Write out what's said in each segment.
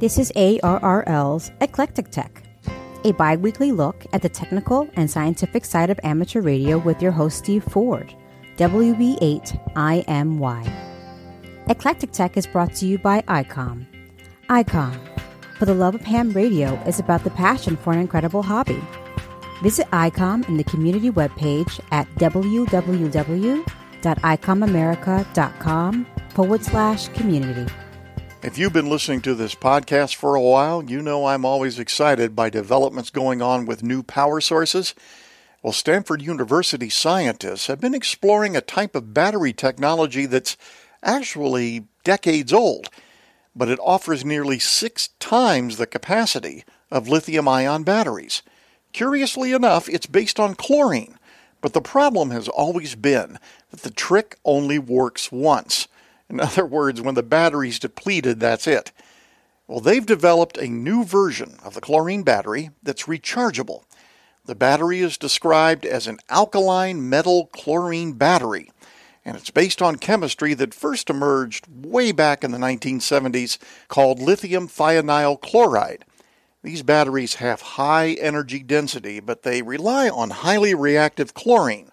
This is ARRL's Eclectic Tech, a bi weekly look at the technical and scientific side of amateur radio with your host, Steve Ford, WB8IMY. Eclectic Tech is brought to you by ICOM. ICOM, for the love of ham radio, is about the passion for an incredible hobby. Visit ICOM in the community webpage at www.icomamerica.com forward slash community. If you've been listening to this podcast for a while, you know I'm always excited by developments going on with new power sources. Well, Stanford University scientists have been exploring a type of battery technology that's actually decades old, but it offers nearly six times the capacity of lithium ion batteries. Curiously enough, it's based on chlorine, but the problem has always been that the trick only works once. In other words, when the battery's depleted, that's it. Well, they've developed a new version of the chlorine battery that's rechargeable. The battery is described as an alkaline metal chlorine battery, and it's based on chemistry that first emerged way back in the 1970s called lithium thionyl chloride. These batteries have high energy density, but they rely on highly reactive chlorine,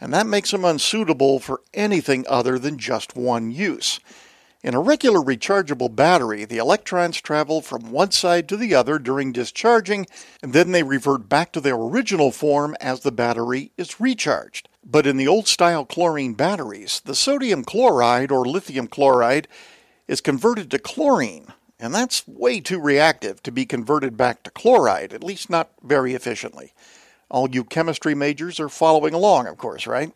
and that makes them unsuitable for anything other than just one use. In a regular rechargeable battery, the electrons travel from one side to the other during discharging, and then they revert back to their original form as the battery is recharged. But in the old style chlorine batteries, the sodium chloride or lithium chloride is converted to chlorine, and that's way too reactive to be converted back to chloride, at least not very efficiently. All you chemistry majors are following along, of course, right?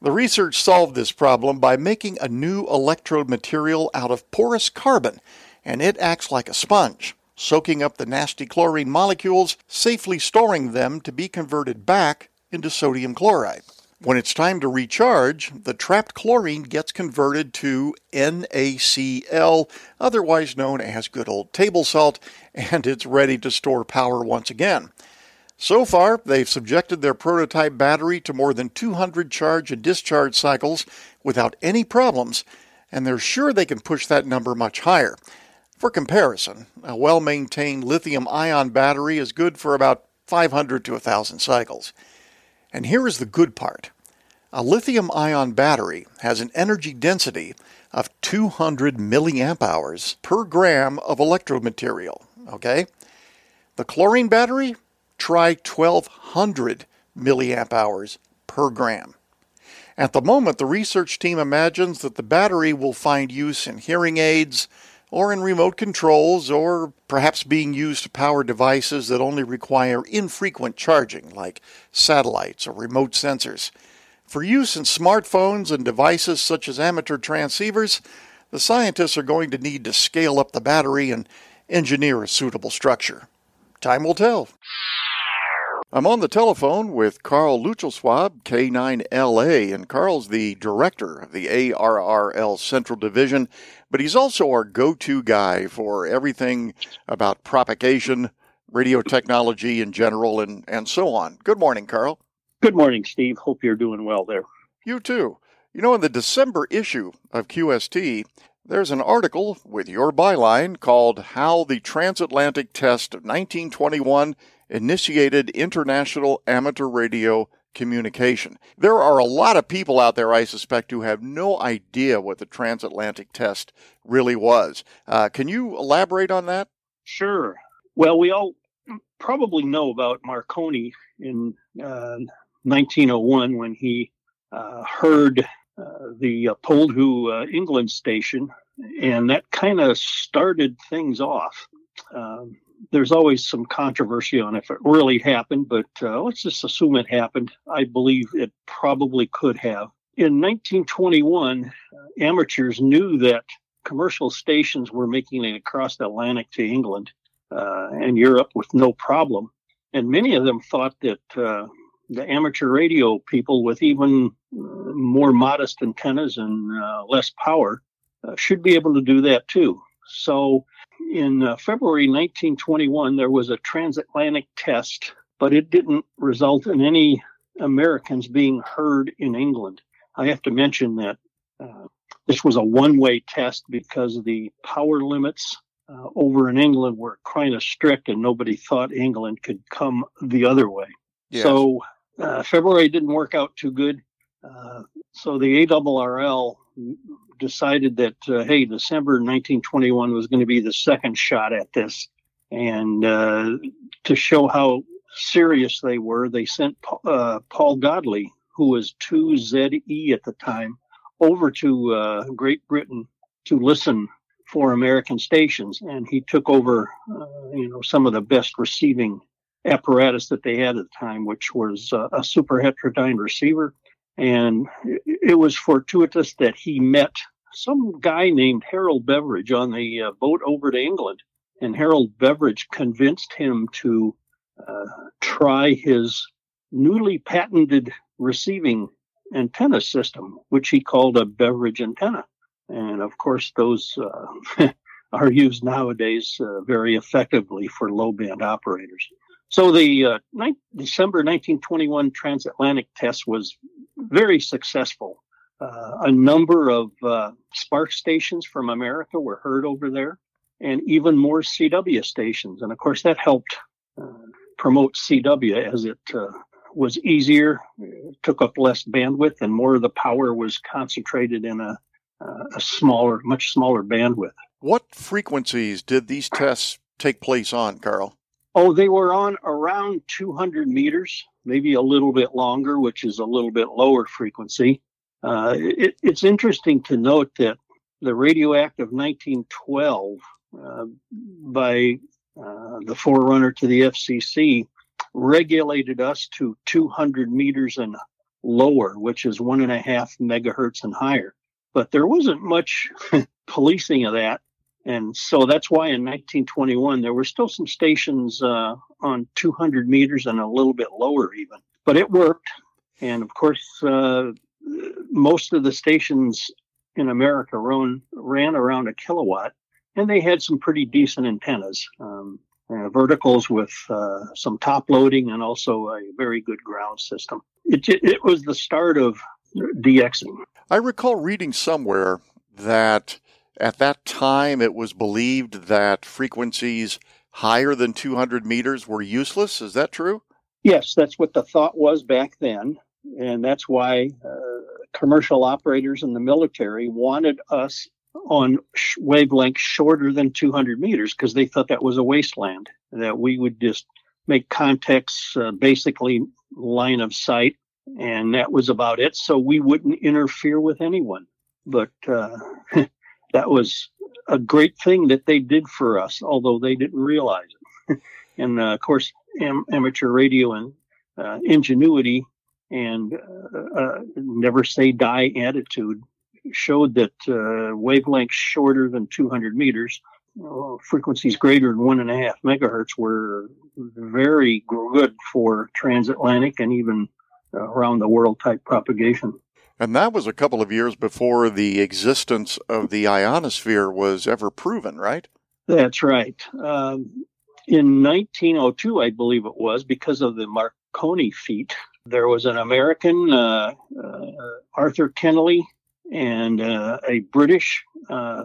The research solved this problem by making a new electrode material out of porous carbon, and it acts like a sponge, soaking up the nasty chlorine molecules, safely storing them to be converted back into sodium chloride. When it's time to recharge, the trapped chlorine gets converted to NaCl, otherwise known as good old table salt, and it's ready to store power once again. So far, they've subjected their prototype battery to more than 200 charge and discharge cycles without any problems, and they're sure they can push that number much higher. For comparison, a well maintained lithium ion battery is good for about 500 to 1,000 cycles. And here is the good part a lithium ion battery has an energy density of 200 milliamp hours per gram of electrode material. Okay? The chlorine battery try 1200 milliamp hours per gram. At the moment, the research team imagines that the battery will find use in hearing aids or in remote controls or perhaps being used to power devices that only require infrequent charging, like satellites or remote sensors. For use in smartphones and devices such as amateur transceivers, the scientists are going to need to scale up the battery and engineer a suitable structure. Time will tell. I'm on the telephone with Carl Luetzelschwab, K9LA, and Carl's the director of the ARRL Central Division, but he's also our go to guy for everything about propagation, radio technology in general, and, and so on. Good morning, Carl. Good morning, Steve. Hope you're doing well there. You too. You know, in the December issue of QST, there's an article with your byline called How the Transatlantic Test of 1921 initiated international amateur radio communication. There are a lot of people out there, I suspect, who have no idea what the transatlantic test really was. Uh, can you elaborate on that? Sure. Well, we all probably know about Marconi in uh, 1901 when he uh, heard uh, the Poldhu uh, England station, and that kind of started things off. Um, there's always some controversy on if it really happened, but uh, let's just assume it happened. I believe it probably could have. In 1921, uh, amateurs knew that commercial stations were making it across the Atlantic to England uh, and Europe with no problem. And many of them thought that uh, the amateur radio people with even uh, more modest antennas and uh, less power should be able to do that too. So in uh, February 1921, there was a transatlantic test, but it didn't result in any Americans being heard in England. I have to mention that uh, this was a one way test because the power limits uh, over in England were kind of strict, and nobody thought England could come the other way. Yes. So uh, February didn't work out too good. Uh, so the ARRL decided that uh, hey, December 1921 was going to be the second shot at this, and uh, to show how serious they were, they sent uh, Paul Godley, who was 2ZE at the time, over to uh, Great Britain to listen for American stations, and he took over, uh, you know, some of the best receiving apparatus that they had at the time, which was uh, a super heterodyne receiver. And it was fortuitous that he met some guy named Harold Beverage on the uh, boat over to England. And Harold Beverage convinced him to uh, try his newly patented receiving antenna system, which he called a Beverage antenna. And of course, those uh, are used nowadays uh, very effectively for low band operators. So the uh, ni- December 1921 transatlantic test was very successful. Uh, a number of uh, Spark stations from America were heard over there, and even more CW stations. And of course, that helped uh, promote CW as it uh, was easier, took up less bandwidth, and more of the power was concentrated in a, a smaller, much smaller bandwidth. What frequencies did these tests take place on, Carl? Oh, they were on around 200 meters, maybe a little bit longer, which is a little bit lower frequency. Uh, it, it's interesting to note that the Radio Act of 1912, uh, by uh, the forerunner to the FCC, regulated us to 200 meters and lower, which is one and a half megahertz and higher. But there wasn't much policing of that. And so that's why in 1921 there were still some stations uh, on 200 meters and a little bit lower even. But it worked. And of course, uh, most of the stations in America ran, ran around a kilowatt, and they had some pretty decent antennas. Um, uh, verticals with uh, some top loading and also a very good ground system. It, it was the start of DXing. I recall reading somewhere that at that time it was believed that frequencies higher than 200 meters were useless. Is that true? Yes, that's what the thought was back then. And that's why uh, commercial operators in the military wanted us on sh- wavelengths shorter than 200 meters because they thought that was a wasteland, that we would just make contacts uh, basically line of sight, and that was about it. So we wouldn't interfere with anyone. But uh, that was a great thing that they did for us, although they didn't realize it. and uh, of course, am- amateur radio and uh, ingenuity and uh, uh, never say die attitude showed that uh, wavelengths shorter than 200 meters, uh, frequencies greater than one and a half megahertz, were very good for transatlantic and even around the world type propagation. And that was a couple of years before the existence of the ionosphere was ever proven, right? That's right. Um, in 1902, I believe it was, because of the Marconi feat, there was an American, uh, uh, Arthur Kennelly, and uh, a British, uh,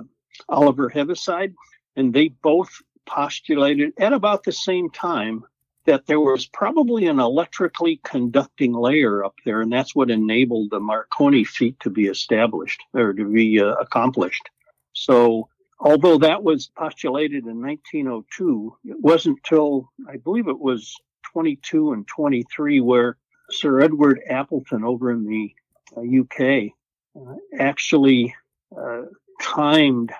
Oliver Heaviside, and they both postulated at about the same time that there was probably an electrically conducting layer up there, and that's what enabled the Marconi feat to be established or to be uh, accomplished. So, although that was postulated in 1902, it wasn't till I believe it was 22 and 23 where Sir Edward Appleton over in the uh, UK uh, actually uh, timed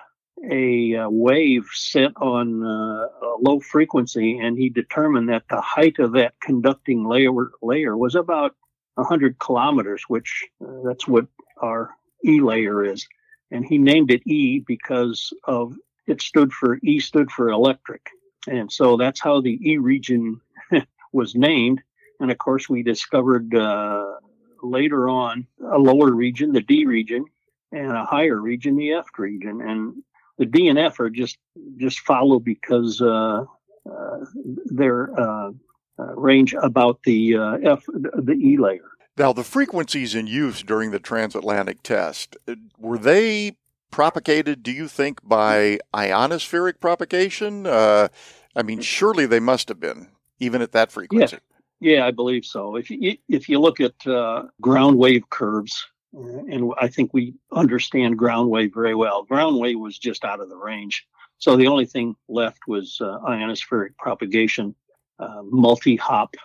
a uh, wave set on uh, a low frequency, and he determined that the height of that conducting layer layer was about 100 kilometers, which uh, that's what our E layer is. And he named it E because of it stood for E stood for electric, and so that's how the E region was named. And of course, we discovered uh, later on a lower region, the D region, and a higher region, the F region. And the D and F are just just follow because uh, uh, they're uh, uh range about the uh, F, the E layer. Now, the frequencies in use during the transatlantic test uh, were they propagated, do you think, by ionospheric propagation? Uh, I mean, surely they must have been, even at that frequency. Yeah, yeah I believe so. If you, if you look at uh, ground wave curves, and I think we understand ground wave very well, ground wave was just out of the range. So the only thing left was uh, ionospheric propagation, uh, multi hop,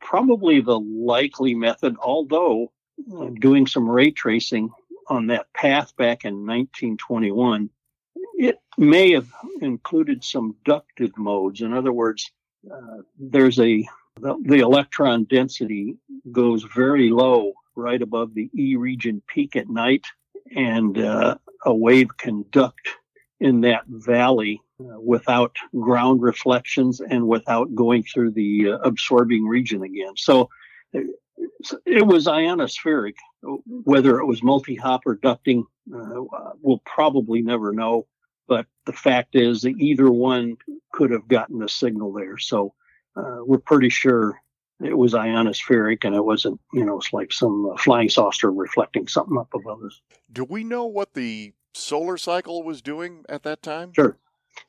probably the likely method, although uh, doing some ray tracing on that path back in 1921, it may have included some ducted modes. In other words, uh, there's a the, the, electron density goes very low right above the E region peak at night, and uh, a wave can duct in that valley uh, without ground reflections and without going through the uh, absorbing region again. So it was ionospheric. Whether it was multi-hop or ducting, uh, we'll probably never know. But the fact is that either one could have gotten the signal there. So uh, we're pretty sure it was ionospheric and it wasn't, you know, it's like some uh, flying saucer reflecting something up above us. Do we know what the solar cycle was doing at that time? Sure.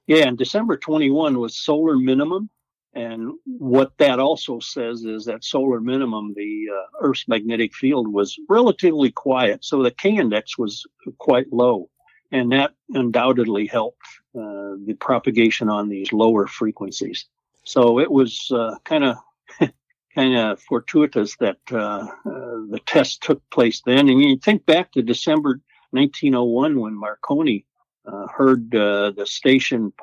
Yeah, and December 21 was solar minimum. And what that also says is that solar minimum, the uh, Earth's magnetic field was relatively quiet. So the K index was quite low. And that undoubtedly helped uh, the propagation on these lower frequencies. So it was kind of kind of fortuitous that uh, uh, the test took place then. And you think back to December 1901 when Marconi uh, heard uh, the station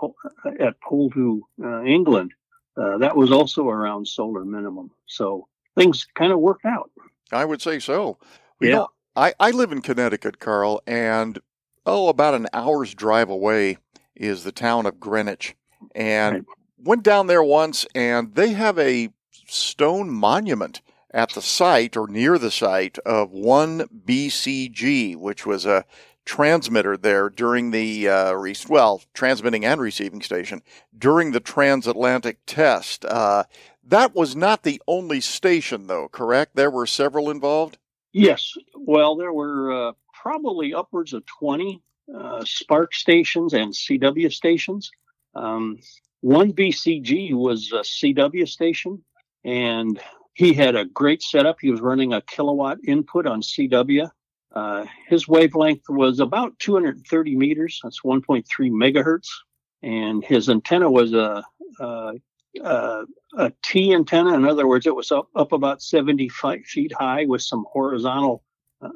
at Poldhu, uh, England, uh, that was also around solar minimum. So things kind of worked out. I would say so. You yeah. Know, I, I live in Connecticut, Carl, and oh, about an hour's drive away is the town of Greenwich. And right. went down there once, and they have a stone monument at the site or near the site of 1 BCG, which was a transmitter there during the uh, well transmitting and receiving station during the transatlantic test. Uh, that was not the only station, though. Correct? There were several involved. Yes. Well, there were uh, probably upwards of twenty uh, Spark stations and CW stations. Um, one BCG was a CW station, and he had a great setup. He was running a kilowatt input on CW uh, his wavelength was about 230 meters. That's 1.3 megahertz. And his antenna was a, a, a, a T antenna. In other words, it was up, up about 75 feet high with some horizontal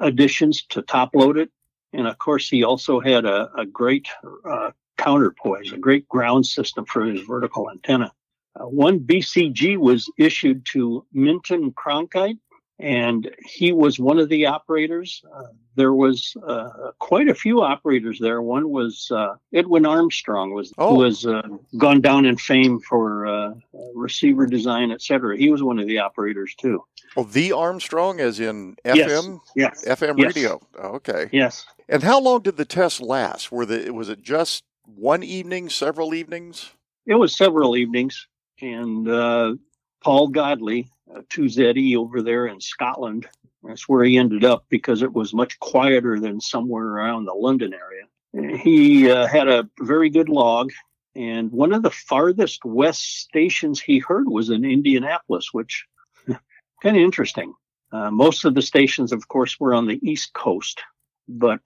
additions to top load it. And of course, he also had a, a great uh, counterpoise, a great ground system for his vertical antenna. Uh, one BCG was issued to Minton Cronkhite, and he was one of the operators. Uh, there was uh, quite a few operators there. One was uh, Edwin Armstrong, was oh. was uh, gone down in fame for uh, receiver design, etc. He was one of the operators too. Oh, the Armstrong, as in FM, yes, yes. FM yes. radio. Oh, okay, yes. And how long did the test last? Were the was it just one evening, several evenings? It was several evenings, and uh, Paul Godley, uh, 2ZE over there in Scotland. That's where he ended up because it was much quieter than somewhere around the London area. He uh, had a very good log, and one of the farthest west stations he heard was in Indianapolis, which kind of interesting. Uh, most of the stations, of course, were on the East Coast, but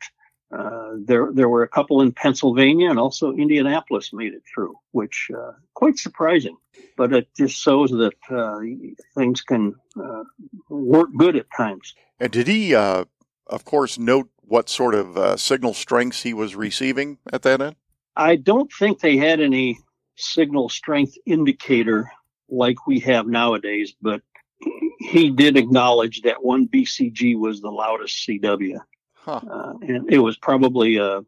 uh, there, there were a couple in Pennsylvania and also Indianapolis made it through, which uh, quite surprising. But it just shows that uh, things can uh, work good at times. And did he, uh, of course, note what sort of signal strengths he was receiving at that end? I don't think they had any signal strength indicator like we have nowadays, but he did acknowledge that one BCG was the loudest CW. Huh. Uh, and it was probably a, uh,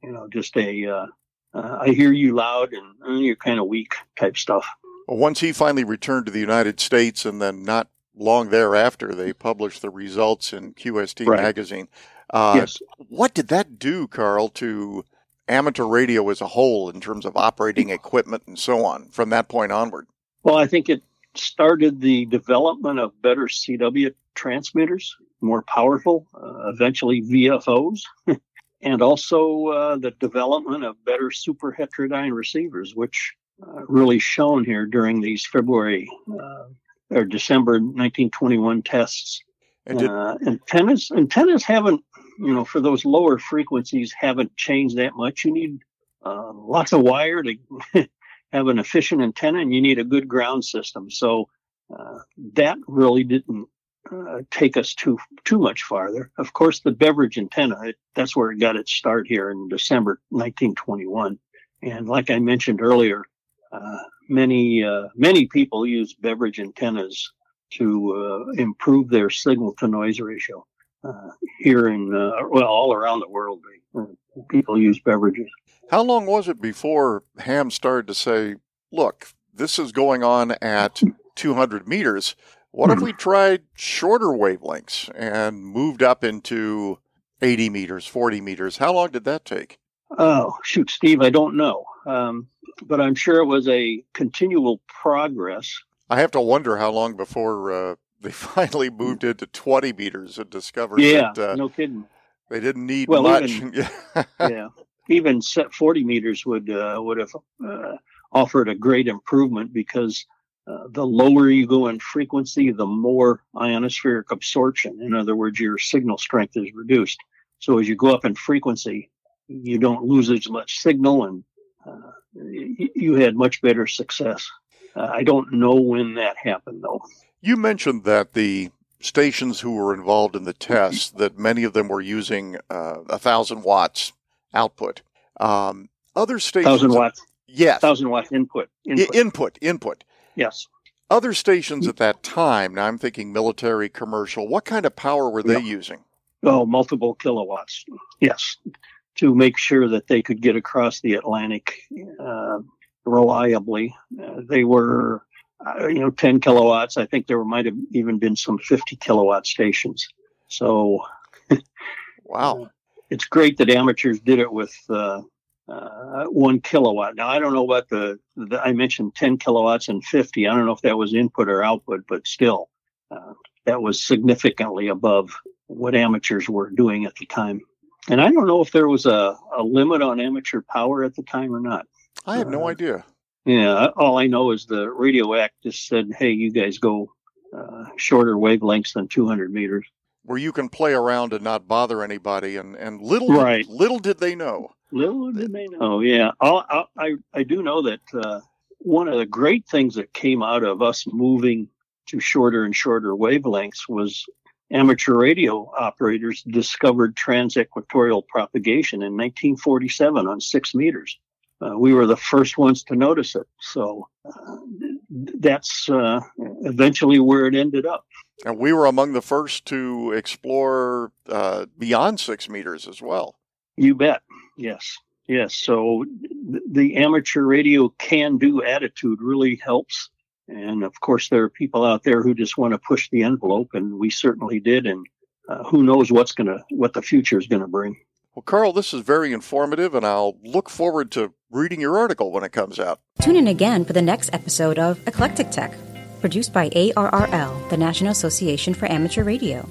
you know, just a, uh, uh, I hear you loud and uh, you're kind of weak type stuff. Well, once he finally returned to the United States and then not long thereafter, they published the results in QST right. magazine. Uh, yes. What did that do, Carl, to amateur radio as a whole in terms of operating equipment and so on from that point onward? Well, I think it started the development of better CW transmitters more powerful, uh, eventually VFOs. and also uh, the development of better super heterodyne receivers, which uh, really shown here during these February uh, or December 1921 tests. And did- uh, antennas antennas haven't, you know, for those lower frequencies haven't changed that much. You need uh, lots of wire to have an efficient antenna, and you need a good ground system. So uh, that really didn't uh, take us too too much farther. Of course, the beverage antenna it, that's where it got its start here in December 1921. And like I mentioned earlier, uh, many uh, many people use beverage antennas to uh, improve their signal to noise ratio. Uh, here in well, all around the world, people use beverages. How long was it before Ham started to say, "Look, this is going on at 200 meters"? What if we tried shorter wavelengths and moved up into 80 meters, 40 meters? How long did that take? Oh, shoot, Steve, I don't know. Um, but I'm sure it was a continual progress. I have to wonder how long before uh, they finally moved into 20 meters and discovered yeah, that uh, no kidding. they didn't need well, much. Even, yeah, even set 40 meters would uh, would have uh, offered a great improvement because uh, the lower you go in frequency, the more ionospheric absorption. In other words, your signal strength is reduced. So as you go up in frequency, you don't lose as much signal and uh, you had much better success. Uh, I don't know when that happened though. You mentioned that the stations who were involved in the tests, that many of them were using uh, a thousand watts output. Um, other stations, thousand watts. Yes, thousand watt input. Input. I- input. Input. Yes. Other stations at that time, now I'm thinking military, commercial, what kind of power were they using? Oh, multiple kilowatts. Yes. To make sure that they could get across the Atlantic uh, reliably. Uh, they were, uh, you know, 10 kilowatts. I think there might have even been some 50 kilowatt stations. So, wow. It's great that amateurs did it with uh, one kilowatt. Now I don't know about the, the, I mentioned 10 kilowatts and 50. I don't know if that was input or output, but still, uh, that was significantly above what amateurs were doing at the time. And I don't know if there was a, a limit on amateur power at the time or not. I have no uh, idea. Yeah, all I know is the Radio Act just said, "Hey, you guys go uh, shorter wavelengths than 200 meters." Where you can play around and not bother anybody, and, and little right. little did they know Little did they know. Oh yeah, i I I do know that uh, one of the great things that came out of us moving to shorter and shorter wavelengths was amateur radio operators discovered transequatorial propagation in 1947 on six meters. Uh, we were the first ones to notice it, so uh, that's uh, eventually where it ended up. And we were among the first to explore uh, beyond six meters as well. You bet. Yes. Yes. So the amateur radio can do attitude really helps. And of course, there are people out there who just want to push the envelope, and we certainly did. And uh, who knows what's going to, what the future is going to bring. Well, Carl, this is very informative, and I'll look forward to reading your article when it comes out. Tune in again for the next episode of Eclectic Tech, produced by ARRL, the National Association for Amateur Radio.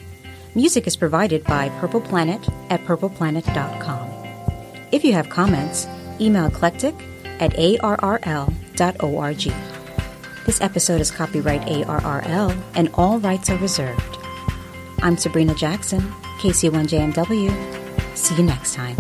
Music is provided by Purple Planet at purpleplanet.com. If you have comments, email eclectic at arrl.org. This episode is copyright ARRL and all rights are reserved. I'm Sabrina Jackson, KC1JMW. See you next time.